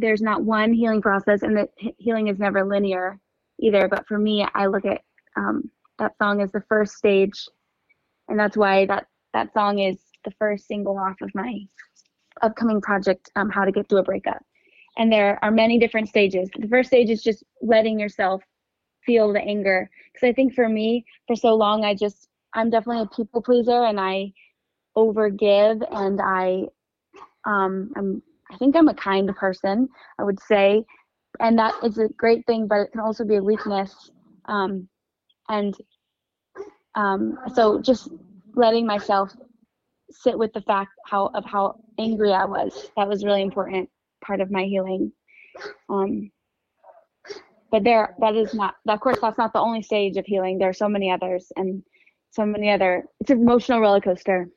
there's not one healing process and that healing is never linear either. But for me, I look at um, that song as the first stage. And that's why that, that song is the first single off of my upcoming project, um, How to Get Through a Breakup. And there are many different stages. The first stage is just letting yourself feel the anger. Because I think for me, for so long, I just, I'm definitely a people pleaser and I overgive and I, um, I'm, I think I'm a kind person, I would say. And that is a great thing, but it can also be a weakness. Um, and um, so just letting myself sit with the fact how of how angry I was. That was really important part of my healing. Um, but there, that is not. Of course, that's not the only stage of healing. There are so many others, and so many other. It's an emotional roller coaster.